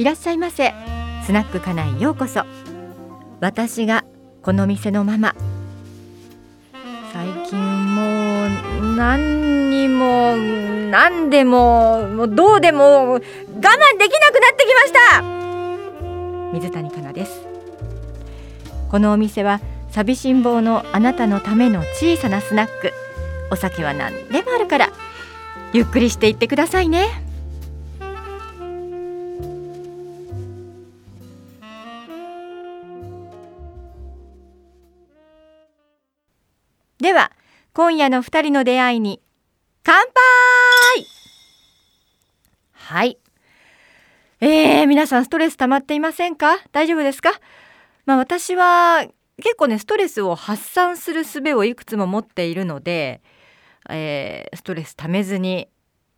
いらっしゃいませ。スナックかなへようこそ。私がこの店のママ。最近もう何にも何でももうどうでも我慢できなくなってきました。水谷香奈です。このお店は寂しん坊のあなたのための小さなスナック。お酒は何でもあるから。ゆっくりしていってくださいね。今夜の二人の出会いに乾杯！はい。えー、皆さんストレス溜まっていませんか？大丈夫ですか？まあ私は結構ねストレスを発散する術をいくつも持っているので、えー、ストレスためずに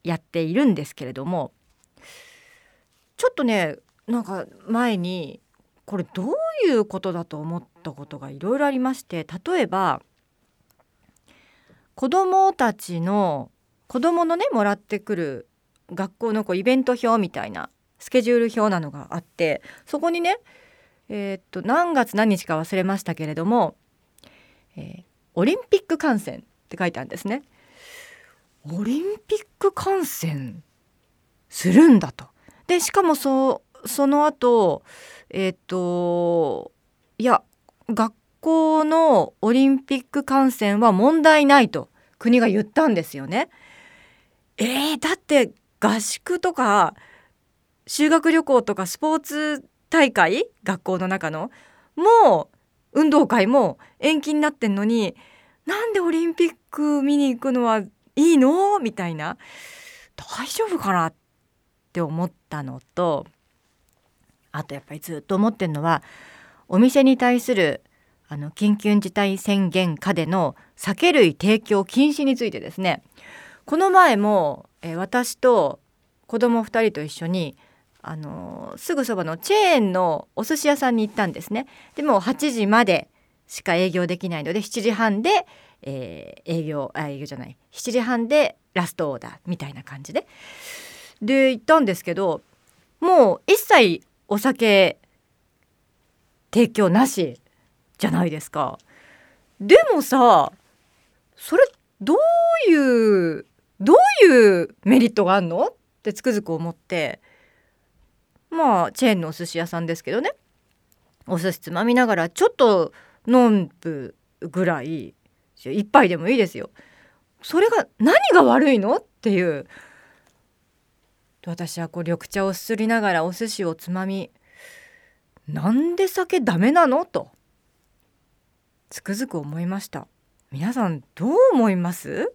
やっているんですけれどもちょっとねなんか前にこれどういうことだと思ったことがいろいろありまして例えば子どもたちの子どものねもらってくる学校のこうイベント表みたいなスケジュール表なのがあってそこにねえー、っと何月何日か忘れましたけれども、えー、オリンピック観戦って書いてあるんですね。オリンピック観戦？するんだと。でしかもそその後えっ、といや学校のオリンピック観戦は問題ないと国が言ったんですよね。えー、だって合宿とか修学旅行とかスポーツ大会学校の中のもう運動会も延期になってんのになんでオリンピック見に行くのはいいの？みたいな大丈夫かなって思ったのとあとやっぱりずっと思ってるのはお店に対するあの緊急事態宣言下での酒類提供禁止についてですね。この前も、え私と子供2人と一緒にあのすぐそばのチェーンのお寿司屋さんに行ったんですね。でも8時までしか営業できないので7時半で、えー、営業あ営業じゃない。7時半でラストオーダーみたいな感じで。で行ったんですけどもう一切お酒提供なしじゃないですか。でもさそれどういうどういうメリットがあるの？ってつくづく思って。まあチェーンのお寿司屋さんですけどね。お寿司つまみながらちょっと飲むぐらい一杯でもいいですよ。それが何が悪いの？っていう。私はこう緑茶をすすりながらお寿司をつまみなんで酒ダメなの？と。つくづく思いました皆さんどう思います？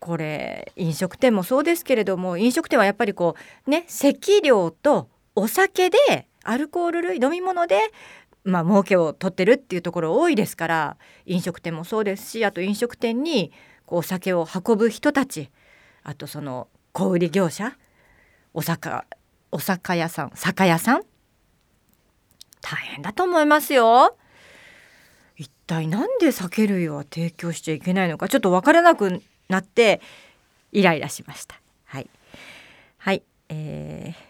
これ飲食店もそうですけれども飲食店はやっぱりこうね席料とお酒でアルコール類飲み物でまあ儲けを取ってるっていうところ多いですから飲食店もそうですしあと飲食店にこうお酒を運ぶ人たちあとその小売業者お酒お酒屋さん酒屋さん大変だと思いますよ。一体なんで酒類を提供しちゃいけないのかちょっと分からなくなってイライラしました。はい、はい、えー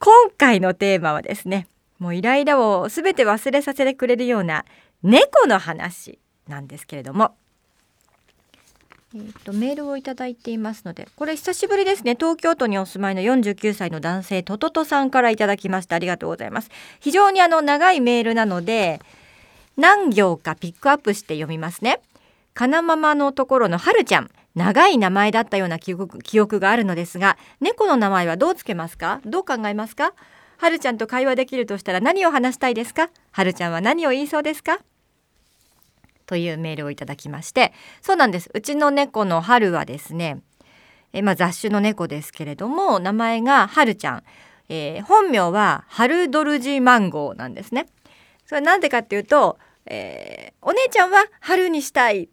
今回のテーマはですねもうイライラを全て忘れさせてくれるような猫の話なんですけれども。えーと、メールをいただいていますのでこれ久しぶりですね。東京都にお住まいの49歳の男性トトトさんからいただきましてありがとうございます。非常にあの長いメールなので何行かピックアップして読みますね。かなママのところのはるちゃん。長い名前だったような記憶記憶があるのですが猫の名前はどうつけますか？どう考えますか？はるちゃんと会話できるとしたら何を話したいですか？はるちゃんは何を言いそうですか？というメールをいただきまして。そうなんです。うちの猫の春はですねえまあ、雑種の猫ですけれども名前がはるちゃん、えー、本名はハルドルジマンゴーなんですね。それなんでかっていうと、えー、お姉ちゃんは春にしたい。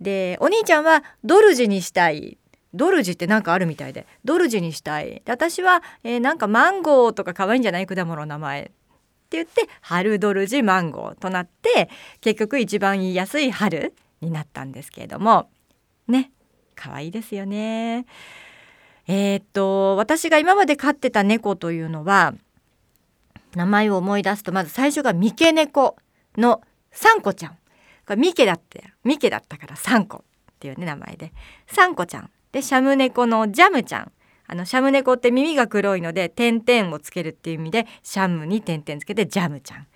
でお兄ちゃんはドルジにしたい。ドルジって何かあるみたいで。ドルジにしたい。で私は、えー、なんかマンゴーとか可愛いんじゃない？果物の名前。って言って春ドルジマンゴーとなって結局一番言いやすい春になったんですけれども。ね。可愛いですよね。えー、っと私が今まで飼ってた猫というのは名前を思い出すとまず最初が三毛猫のサンコちゃん。これミケだってミケだったからサンコっていうね名前で。サンコちゃん。でシャム猫のジャムちゃん。あのシャム猫って耳が黒いので点々をつけるっていう意味でシャムに点々つけてジャムちゃん、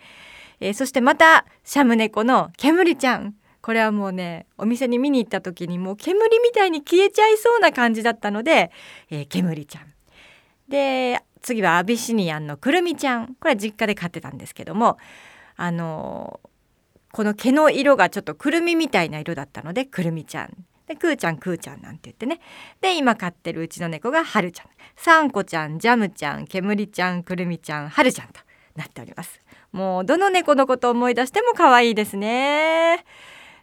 えー、そしてまたシャム猫の煙ちゃん。これはもうねお店に見に行った時にもう煙みたいに消えちゃいそうな感じだったので、えー、煙ちゃん。で次はアビシニアンのくるみちゃん。これは実家で飼ってたんですけどもあのこの毛の色がちょっとくるみみたいな色だったのでくるみちゃん。でくーちゃんくーちゃんなんて言ってね。で今飼ってるうちの猫がはるちゃん。さんこちゃんジャムちゃんけむりちゃんくるみちゃんはるちゃんとなっております。もうどの猫のことを思い出しても可愛いですね。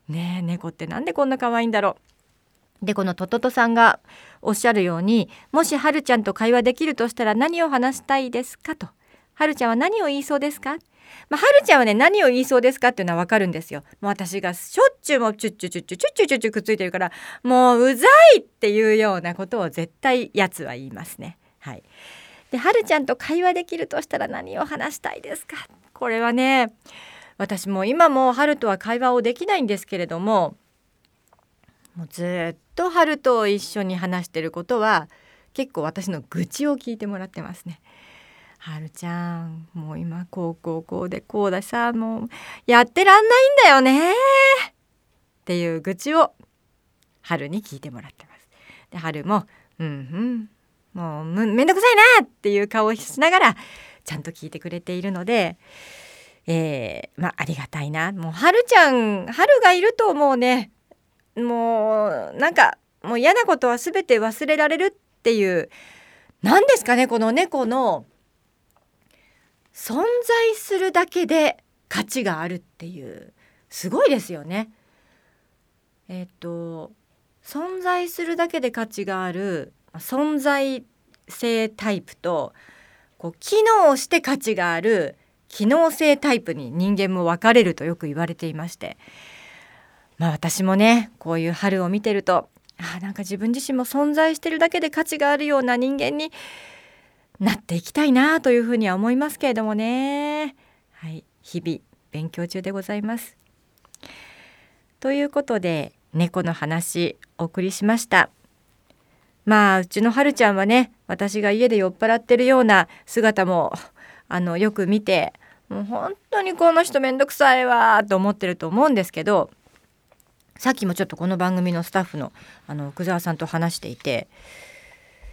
ねえ猫ってなんでこんな可愛いんだろう。でこのトトトさんがおっしゃるようにもしはるちゃんと会話できるとしたら何を話したいですかとはるちゃんは何を言いそうですか？まあ、はるちゃんはね何を言いそうですかっていうのはわかるんですよ。もう私がしょっちゅうもチュッチュチュッチュチュッチュチュッチュくっついてるからもううざいっていうようなことを絶対やつは言いますね。はい。ではるちゃんと会話できるとしたら何を話したいですかこれはね私も今も春とは会話をできないんですけれどももうずっと春と一緒に話してることは結構私の愚痴を聞いてもらってますね。はるちゃんもう今こうこうこうでこうだしさもうやってらんないんだよねっていう愚痴を春に聞いてもらってます。で春も「うんうんもうめんどくさいな!」っていう顔をしながらちゃんと聞いてくれているので、えー、まあありがたいなもう春ちゃん春がいるともうねもうなんかもう嫌なことは全て忘れられるっていう何ですかねこの猫の存在するだけで価値があるっていうすごいですよね。えっ、と存在するだけで価値がある存在性タイプとこう機能して価値がある機能性タイプに人間も分かれるとよく言われていましてまあ私もねこういう春を見てるとあなんか自分自身も存在してるだけで価値があるような人間になっていきたいなというふうには思いますけれどもね。はい、日々勉強中でございます。ということで猫の話お送りしました。まあうちのはるちゃんはね私が家で酔っ払ってるような姿もあのよく見てもう本当にこの人めんどくさいわと思ってると思うんですけどさっきもちょっとこの番組のスタッフのあの奥澤さんと話していて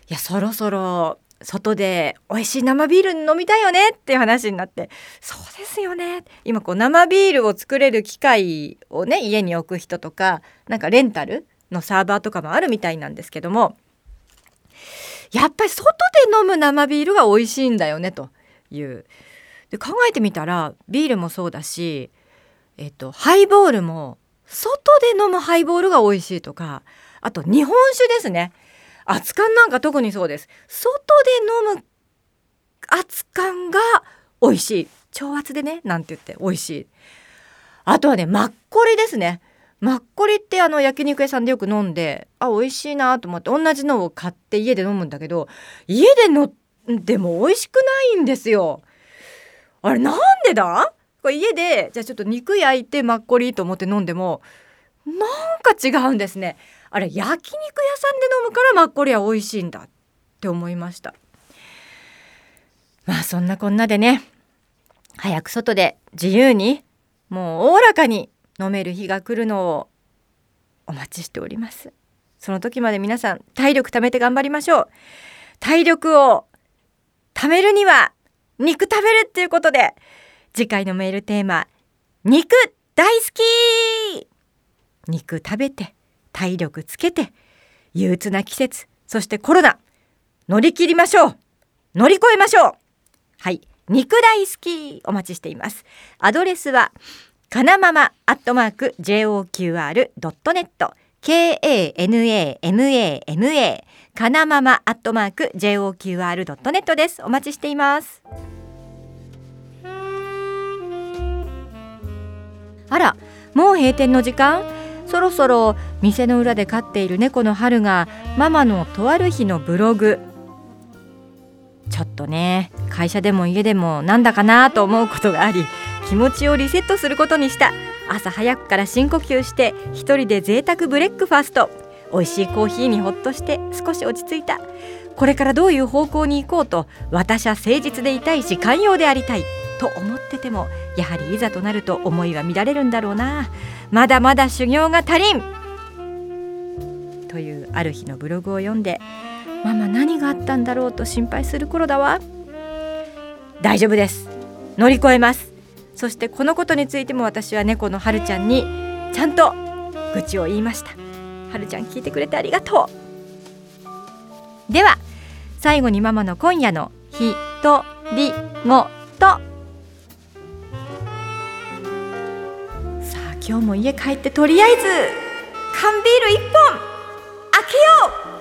いやそろそろ外で美味しい生ビール飲みたいよねっていう話になってそうですよね。今こう生ビールを作れる機械をね家に置く人とかなんかレンタルのサーバーとかもあるみたいなんですけどもやっぱり外で飲む生ビールが美味しいんだよねという。で考えてみたらビールもそうだし、えっと、ハイボールも外で飲むハイボールが美味しいとかあと日本酒ですね。熱燗なんか特にそうです。外で飲む熱燗が美味しい。超圧でねなんて言って美味しい。あとはねマッコリですね。マッコリってあの焼肉屋さんでよく飲んであ美味しいなと思って同じのを買って家で飲むんだけど家で飲んでも美味しくないんですよ。あれなんでだ？これ家でじゃあちょっと肉焼いてマッコリと思って飲んでもなんか違うんですね。あれ焼肉屋さんで飲むからマッコリは美味しいんだって思いました。まあそんなこんなでね早く外で自由にもうおおらかに飲める日が来るのをお待ちしております。その時まで皆さん体力貯めて頑張りましょう。体力を貯めるには肉食べるっていうことで次回のメールテーマ肉大好き。肉食べて体力つけて憂鬱な季節そしてコロナ。乗り切りましょう。乗り越えましょう。はい。肉大好き。お待ちしています。アドレスはかなままアットマーク JOQR.net KANAMAMA かなままアットマーク JOQR.net です。お待ちしています。あらもう閉店の時間？そろそろ店の裏で飼っている猫の春がママのとある日のブログ。ちょっとね会社でも家でもなんだかなと思うことがあり気持ちをリセットすることにした。朝早くから深呼吸して一人で贅沢ブレックファスト。美味しいコーヒーにほっとして少し落ち着いた。これからどういう方向に行こうと私は誠実でいたいし寛容でありたい。と思っててもやはりいざとなると思いは乱れるんだろうな。まだまだ修行が足りん。というある日のブログを読んでママ何があったんだろうと心配する頃だわ。大丈夫です。乗り越えます。そしてこのことについても私は猫のはるちゃんにちゃんと愚痴を言いました。はるちゃん聞いてくれてありがとう。では最後にママの今夜のひとりごと。今日も家帰ってとりあえず缶ビール1本開けよう。